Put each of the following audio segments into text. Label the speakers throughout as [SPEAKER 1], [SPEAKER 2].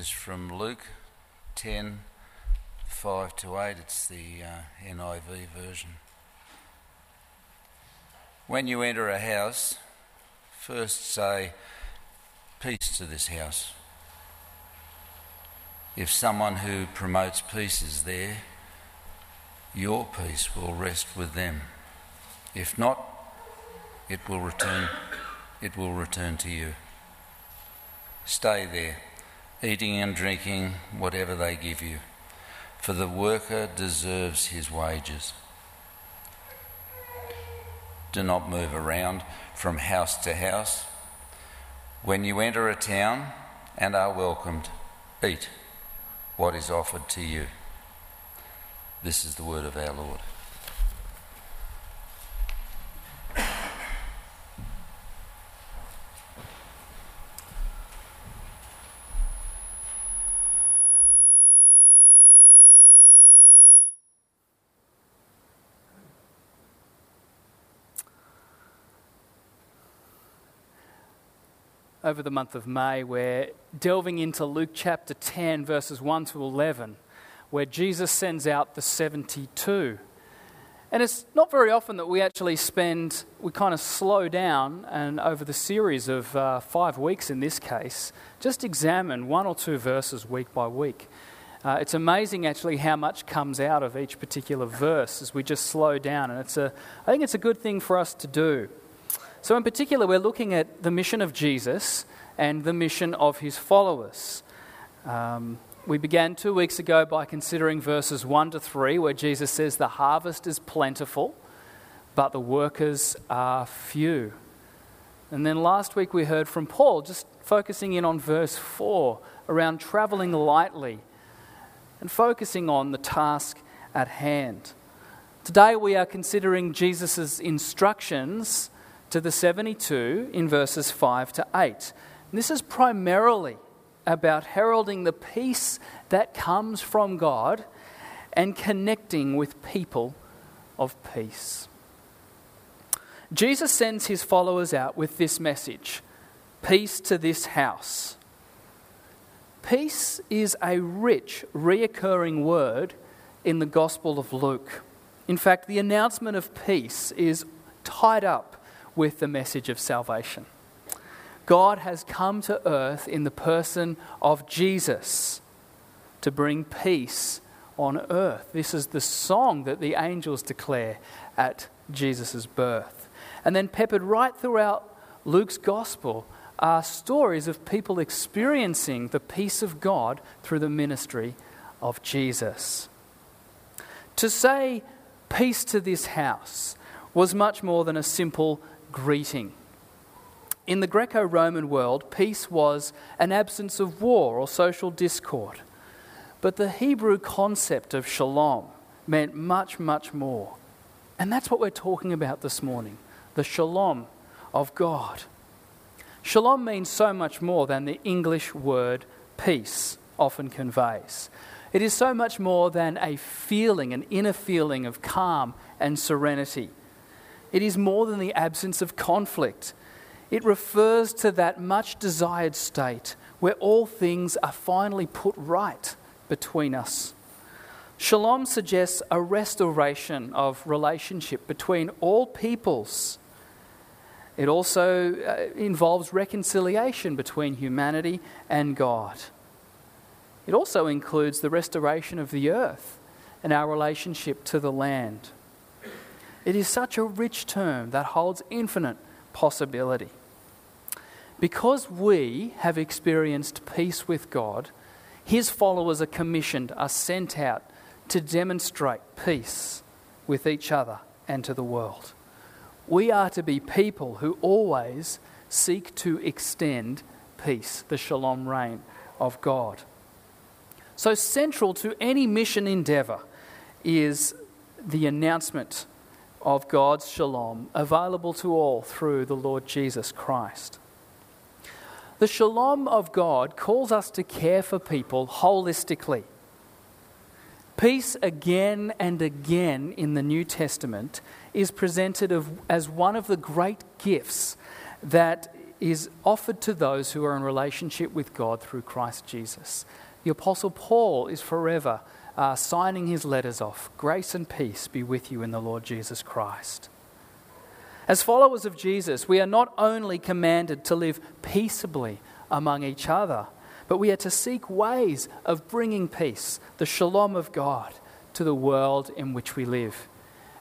[SPEAKER 1] is from Luke 10 5 to 8. It's the uh, NIV version. When you enter a house, first say, Peace to this house. If someone who promotes peace is there, your peace will rest with them. If not, it will return it will return to you. Stay there, eating and drinking whatever they give you, for the worker deserves his wages. Do not move around from house to house. When you enter a town and are welcomed, eat what is offered to you. This is the word of our Lord.
[SPEAKER 2] Over the month of May, we're delving into Luke chapter 10, verses 1 to 11, where Jesus sends out the 72. And it's not very often that we actually spend, we kind of slow down and over the series of uh, five weeks in this case, just examine one or two verses week by week. Uh, it's amazing actually how much comes out of each particular verse as we just slow down. And it's a, I think it's a good thing for us to do. So, in particular, we're looking at the mission of Jesus and the mission of his followers. Um, we began two weeks ago by considering verses 1 to 3, where Jesus says, The harvest is plentiful, but the workers are few. And then last week we heard from Paul, just focusing in on verse 4 around traveling lightly and focusing on the task at hand. Today we are considering Jesus' instructions to the 72 in verses 5 to 8. And this is primarily about heralding the peace that comes from God and connecting with people of peace. Jesus sends his followers out with this message Peace to this house. Peace is a rich, reoccurring word in the Gospel of Luke. In fact, the announcement of peace is tied up with the message of salvation. God has come to earth in the person of Jesus to bring peace on earth. This is the song that the angels declare at Jesus' birth. And then, peppered right throughout Luke's gospel, are stories of people experiencing the peace of God through the ministry of Jesus. To say peace to this house was much more than a simple greeting. In the Greco Roman world, peace was an absence of war or social discord. But the Hebrew concept of shalom meant much, much more. And that's what we're talking about this morning the shalom of God. Shalom means so much more than the English word peace often conveys. It is so much more than a feeling, an inner feeling of calm and serenity. It is more than the absence of conflict. It refers to that much desired state where all things are finally put right between us. Shalom suggests a restoration of relationship between all peoples. It also uh, involves reconciliation between humanity and God. It also includes the restoration of the earth and our relationship to the land. It is such a rich term that holds infinite possibility. Because we have experienced peace with God, his followers are commissioned, are sent out to demonstrate peace with each other and to the world. We are to be people who always seek to extend peace, the shalom reign of God. So, central to any mission endeavor is the announcement of God's shalom available to all through the Lord Jesus Christ. The shalom of God calls us to care for people holistically. Peace, again and again in the New Testament, is presented as one of the great gifts that is offered to those who are in relationship with God through Christ Jesus. The Apostle Paul is forever uh, signing his letters off Grace and peace be with you in the Lord Jesus Christ. As followers of Jesus, we are not only commanded to live peaceably among each other, but we are to seek ways of bringing peace, the shalom of God, to the world in which we live.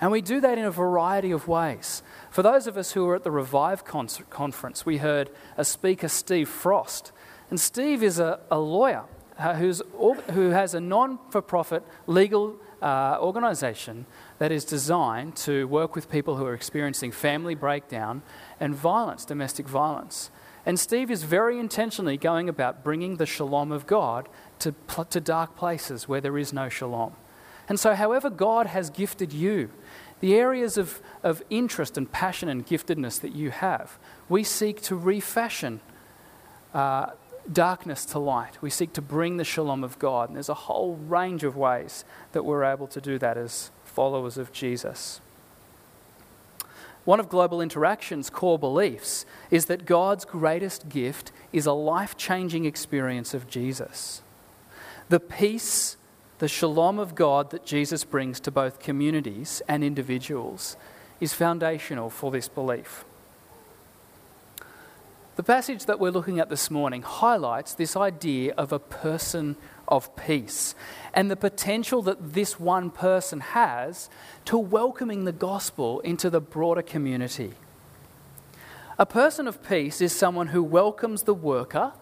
[SPEAKER 2] And we do that in a variety of ways. For those of us who were at the Revive conference, we heard a speaker, Steve Frost. And Steve is a, a lawyer who's, who has a non for profit legal uh, organisation that is designed to work with people who are experiencing family breakdown and violence, domestic violence. And Steve is very intentionally going about bringing the shalom of God to, to dark places where there is no shalom. And so, however, God has gifted you, the areas of, of interest and passion and giftedness that you have, we seek to refashion uh, darkness to light. We seek to bring the shalom of God. And there's a whole range of ways that we're able to do that as followers of Jesus. One of Global Interaction's core beliefs is that God's greatest gift is a life changing experience of Jesus. The peace, the shalom of God that Jesus brings to both communities and individuals is foundational for this belief. The passage that we're looking at this morning highlights this idea of a person of peace and the potential that this one person has to welcoming the gospel into the broader community. A person of peace is someone who welcomes the worker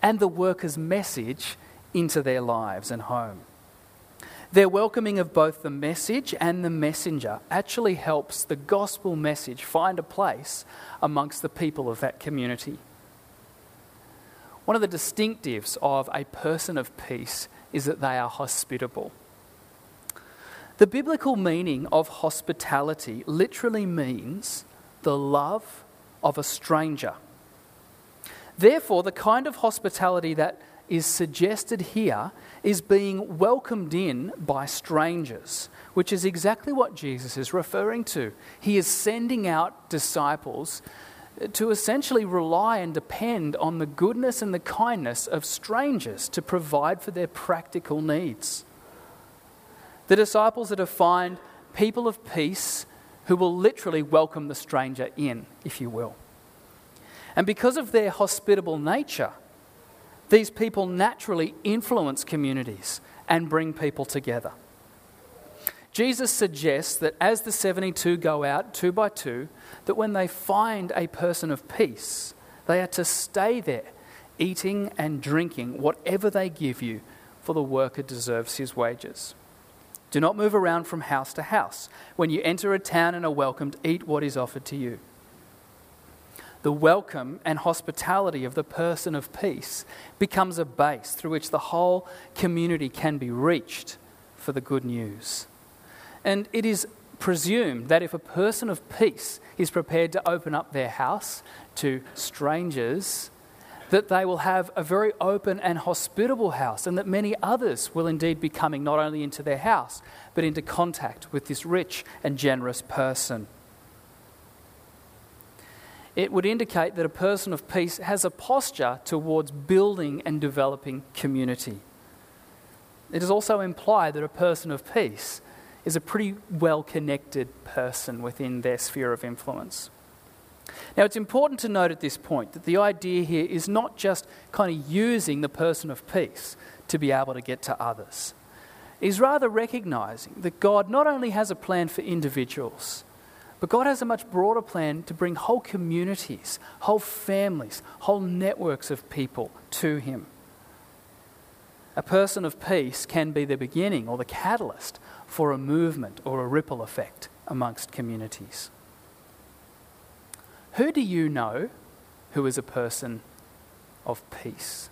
[SPEAKER 2] and the worker's message into their lives and home. Their welcoming of both the message and the messenger actually helps the gospel message find a place amongst the people of that community. One of the distinctives of a person of peace is that they are hospitable. The biblical meaning of hospitality literally means the love of a stranger. Therefore, the kind of hospitality that is suggested here is being welcomed in by strangers, which is exactly what Jesus is referring to. He is sending out disciples to essentially rely and depend on the goodness and the kindness of strangers to provide for their practical needs. The disciples are to find people of peace who will literally welcome the stranger in, if you will. And because of their hospitable nature, these people naturally influence communities and bring people together. Jesus suggests that as the 72 go out two by two, that when they find a person of peace, they are to stay there, eating and drinking whatever they give you, for the worker deserves his wages. Do not move around from house to house. When you enter a town and are welcomed, eat what is offered to you the welcome and hospitality of the person of peace becomes a base through which the whole community can be reached for the good news. And it is presumed that if a person of peace is prepared to open up their house to strangers, that they will have a very open and hospitable house, and that many others will indeed be coming not only into their house, but into contact with this rich and generous person it would indicate that a person of peace has a posture towards building and developing community. It is also implied that a person of peace is a pretty well connected person within their sphere of influence. Now, it's important to note at this point that the idea here is not just kind of using the person of peace to be able to get to others, it is rather recognizing that God not only has a plan for individuals, but God has a much broader plan to bring whole communities, whole families, whole networks of people to Him. A person of peace can be the beginning or the catalyst for a movement or a ripple effect amongst communities. Who do you know who is a person of peace?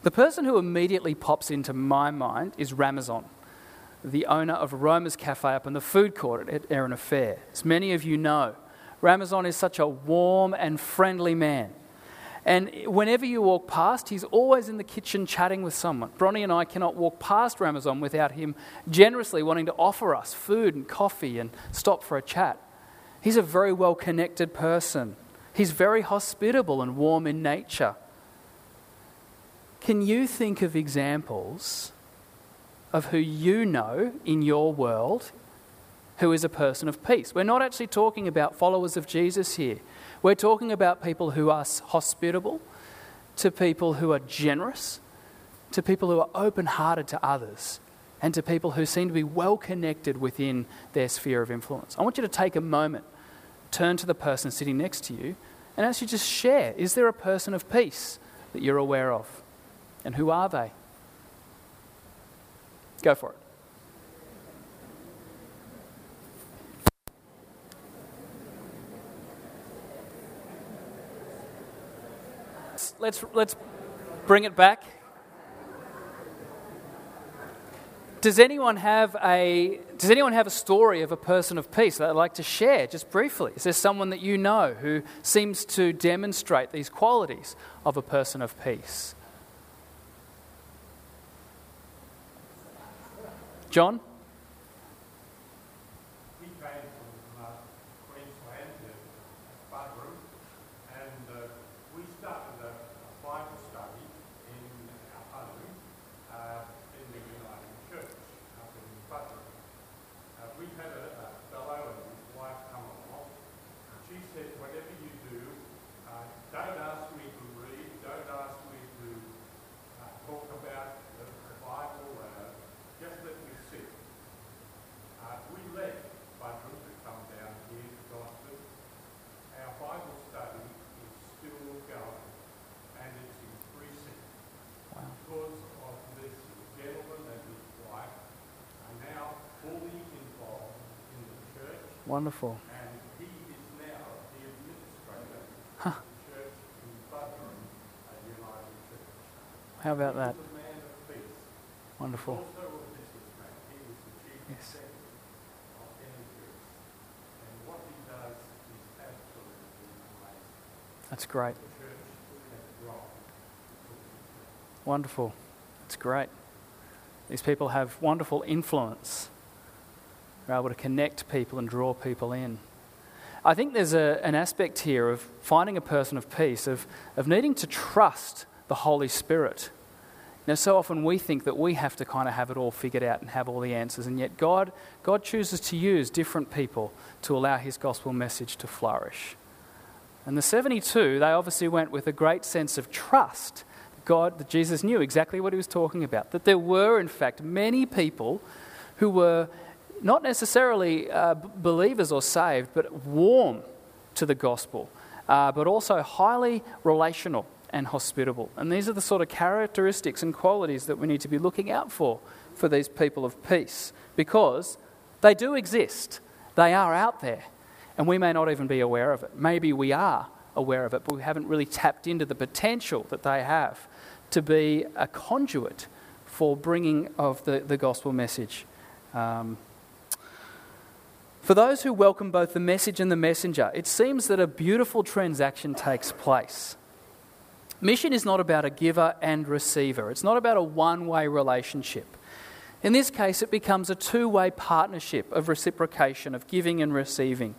[SPEAKER 2] The person who immediately pops into my mind is Ramazan the owner of Roma's Cafe up in the food court at Erina Fair. As many of you know, Ramazan is such a warm and friendly man. And whenever you walk past, he's always in the kitchen chatting with someone. Bronnie and I cannot walk past Ramazan without him generously wanting to offer us food and coffee and stop for a chat. He's a very well connected person. He's very hospitable and warm in nature. Can you think of examples of who you know in your world who is a person of peace? We're not actually talking about followers of Jesus here. We're talking about people who are hospitable, to people who are generous, to people who are open hearted to others, and to people who seem to be well connected within their sphere of influence. I want you to take a moment, turn to the person sitting next to you, and actually just share is there a person of peace that you're aware of? And who are they? Go for it. Let's, let's bring it back. Does anyone have a Does anyone have a story of a person of peace that I'd like to share just briefly? Is there someone that you know who seems to demonstrate these qualities of a person of peace? John? Wonderful. Huh. How about that? Wonderful. Yes. That's great. Wonderful. That's great. These people have wonderful influence are able to connect people and draw people in. I think there's a, an aspect here of finding a person of peace, of, of needing to trust the Holy Spirit. Now, so often we think that we have to kind of have it all figured out and have all the answers, and yet God, God chooses to use different people to allow His gospel message to flourish. And the 72, they obviously went with a great sense of trust. God, that Jesus knew exactly what He was talking about, that there were, in fact, many people who were not necessarily uh, believers or saved, but warm to the gospel, uh, but also highly relational and hospitable. And these are the sort of characteristics and qualities that we need to be looking out for for these people of peace because they do exist, they are out there, and we may not even be aware of it. Maybe we are aware of it, but we haven't really tapped into the potential that they have to be a conduit for bringing of the, the gospel message. Um, for those who welcome both the message and the messenger, it seems that a beautiful transaction takes place. Mission is not about a giver and receiver, it's not about a one way relationship. In this case, it becomes a two way partnership of reciprocation, of giving and receiving.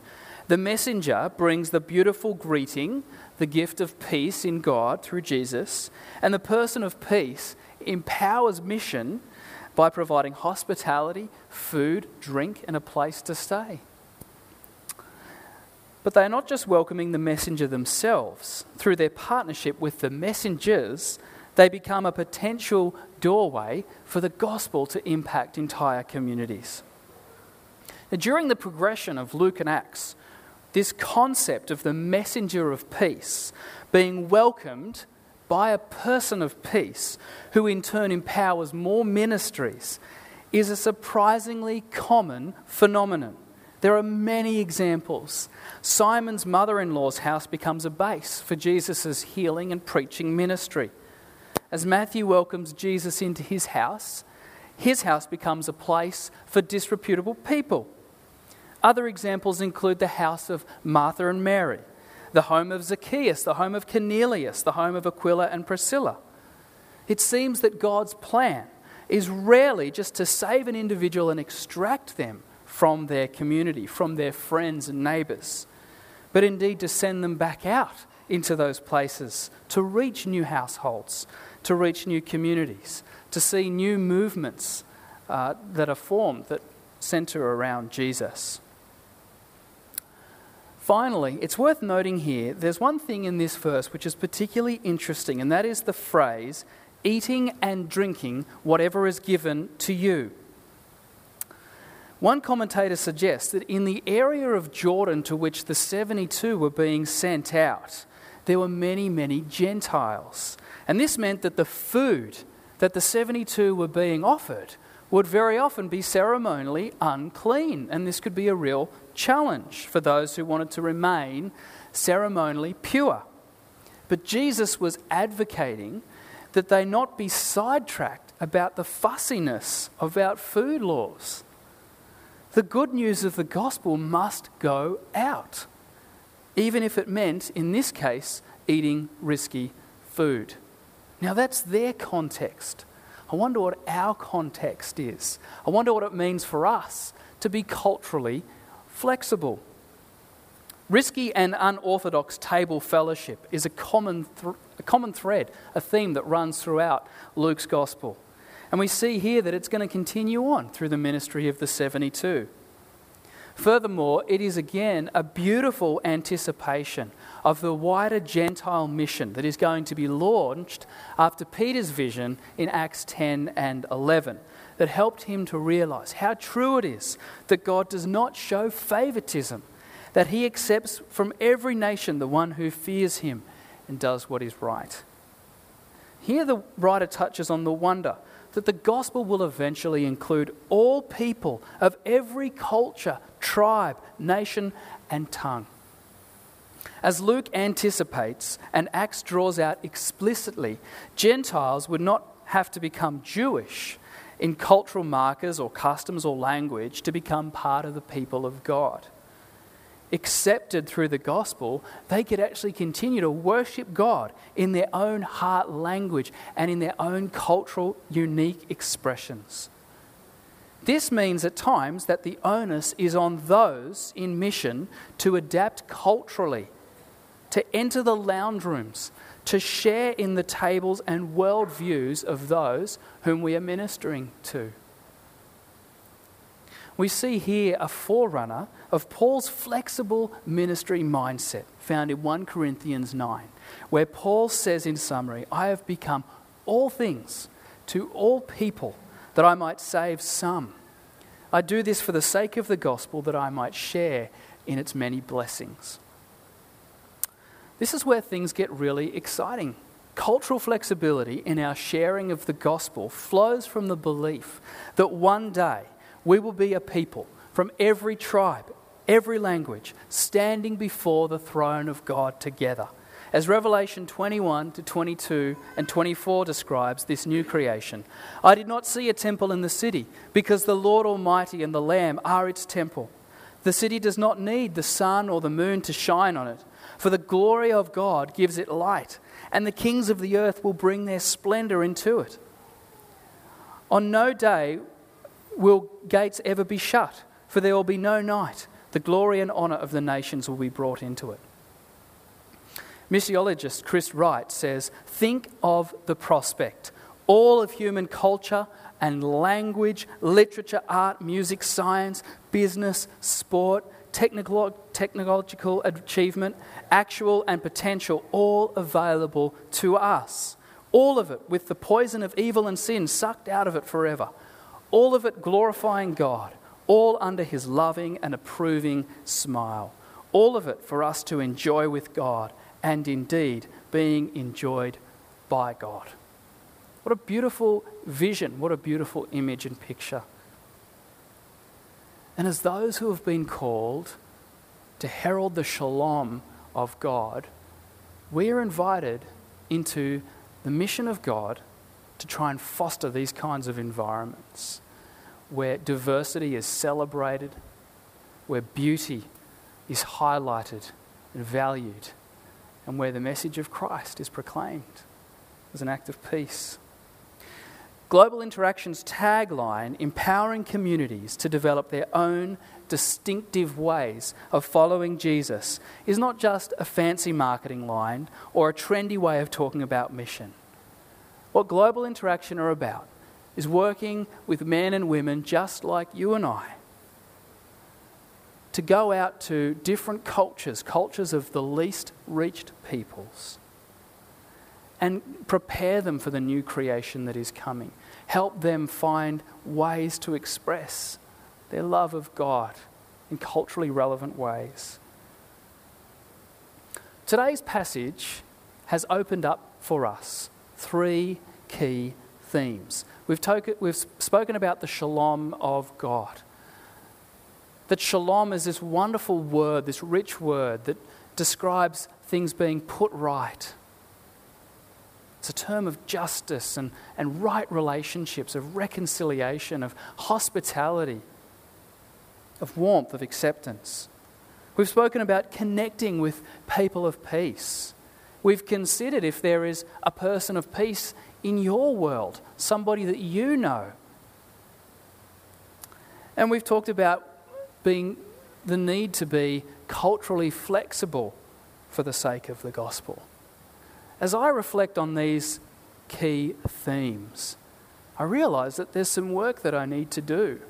[SPEAKER 2] The messenger brings the beautiful greeting, the gift of peace in God through Jesus, and the person of peace empowers mission by providing hospitality, food, drink, and a place to stay. But they are not just welcoming the messenger themselves. Through their partnership with the messengers, they become a potential doorway for the gospel to impact entire communities. Now, during the progression of Luke and Acts, this concept of the messenger of peace being welcomed by a person of peace, who in turn empowers more ministries, is a surprisingly common phenomenon. There are many examples. Simon's mother in law's house becomes a base for Jesus' healing and preaching ministry. As Matthew welcomes Jesus into his house, his house becomes a place for disreputable people. Other examples include the house of Martha and Mary, the home of Zacchaeus, the home of Cornelius, the home of Aquila and Priscilla. It seems that God's plan is rarely just to save an individual and extract them from their community, from their friends and neighbours, but indeed to send them back out into those places to reach new households, to reach new communities, to see new movements uh, that are formed that center around Jesus. Finally, it's worth noting here there's one thing in this verse which is particularly interesting, and that is the phrase, eating and drinking whatever is given to you. One commentator suggests that in the area of Jordan to which the 72 were being sent out, there were many, many Gentiles. And this meant that the food that the 72 were being offered would very often be ceremonially unclean. And this could be a real challenge for those who wanted to remain ceremonially pure. But Jesus was advocating that they not be sidetracked about the fussiness about food laws. The good news of the gospel must go out, even if it meant, in this case, eating risky food. Now, that's their context. I wonder what our context is. I wonder what it means for us to be culturally flexible. Risky and unorthodox table fellowship is a common, th- a common thread, a theme that runs throughout Luke's gospel. And we see here that it's going to continue on through the ministry of the 72. Furthermore, it is again a beautiful anticipation of the wider Gentile mission that is going to be launched after Peter's vision in Acts 10 and 11 that helped him to realize how true it is that God does not show favoritism, that he accepts from every nation the one who fears him and does what is right. Here, the writer touches on the wonder that the gospel will eventually include all people of every culture, tribe, nation, and tongue. As Luke anticipates and Acts draws out explicitly, Gentiles would not have to become Jewish in cultural markers or customs or language to become part of the people of God accepted through the gospel, they could actually continue to worship God in their own heart language and in their own cultural unique expressions. This means at times that the onus is on those in mission to adapt culturally, to enter the lounge rooms, to share in the tables and worldviews of those whom we are ministering to. We see here a forerunner of Paul's flexible ministry mindset found in 1 Corinthians 9, where Paul says in summary, I have become all things to all people that I might save some. I do this for the sake of the gospel that I might share in its many blessings. This is where things get really exciting. Cultural flexibility in our sharing of the gospel flows from the belief that one day we will be a people from every tribe, every language, standing before the throne of God together. As Revelation 21 to 22 and 24 describes this new creation, I did not see a temple in the city, because the Lord Almighty and the Lamb are its temple. The city does not need the sun or the moon to shine on it, for the glory of God gives it light, and the kings of the earth will bring their splendor into it. On no day will gates ever be shut, for there will be no night. The glory and honour of the nations will be brought into it. Missiologist Chris Wright says Think of the prospect. All of human culture and language, literature, art, music, science, business, sport, technological achievement, actual and potential, all available to us. All of it with the poison of evil and sin sucked out of it forever all of it glorifying God, all under His loving and approving smile. All of it for us to enjoy with God and indeed being enjoyed by God. What a beautiful vision, what a beautiful image and picture. And as those who have been called to herald the shalom of God, we are invited into the mission of God to try and foster these kinds of environments where diversity is celebrated, where beauty is highlighted and valued, and where the message of Christ is proclaimed as an act of peace. Global Interaction's tagline, empowering communities to develop their own distinctive ways of following Jesus, is not just a fancy marketing line or a trendy way of talking about mission. What Global Interaction are about is working with men and women just like you and I to go out to different cultures, cultures of the least reached peoples, and prepare them for the new creation that is coming. Help them find ways to express their love of God in culturally relevant ways. Today's passage has opened up for us three key themes. We've, to- we've spoken about the shalom of God. That shalom is this wonderful word, this rich word that describes things being put right. It's a term of justice and, and right relationships, of reconciliation, of hospitality, of warmth, of acceptance. We've spoken about connecting with people of peace. We've considered if there is a person of peace in your world, somebody that you know. And we've talked about being the need to be culturally flexible for the sake of the gospel. As I reflect on these key themes, I realize that there's some work that I need to do.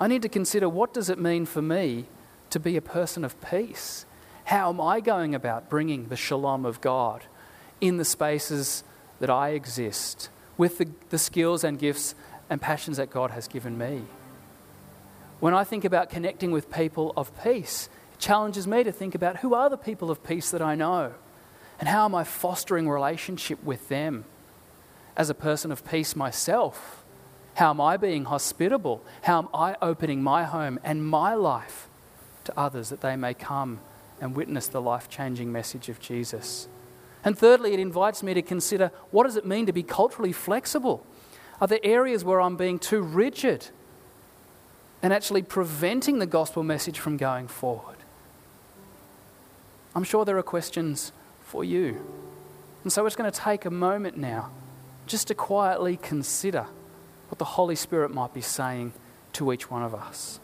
[SPEAKER 2] I need to consider what does it mean for me to be a person of peace? How am I going about bringing the shalom of God in the spaces that I exist with the, the skills and gifts and passions that God has given me? When I think about connecting with people of peace, it challenges me to think about who are the people of peace that I know and how am I fostering relationship with them as a person of peace myself? How am I being hospitable? How am I opening my home and my life to others that they may come and witness the life changing message of Jesus? And thirdly, it invites me to consider what does it mean to be culturally flexible? Are there areas where I'm being too rigid and actually preventing the gospel message from going forward? I'm sure there are questions for you. And so it's going to take a moment now just to quietly consider what the Holy Spirit might be saying to each one of us.